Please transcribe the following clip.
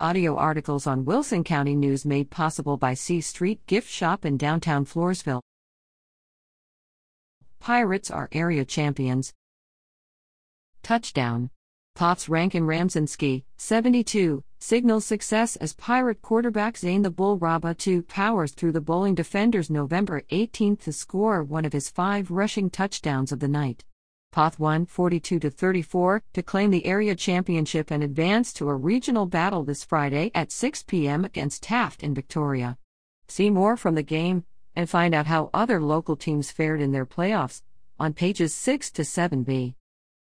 Audio articles on Wilson County News made possible by C Street Gift Shop in downtown Floresville. Pirates are area champions. Touchdown. Pops Rankin Ramzinski, 72, signals success as Pirate quarterback Zane the Bull Rabatu powers through the Boling defenders November 18 to score one of his five rushing touchdowns of the night. Poth won 42 34 to claim the area championship and advance to a regional battle this Friday at 6 p.m. against Taft in Victoria. See more from the game and find out how other local teams fared in their playoffs on pages 6 to 7b.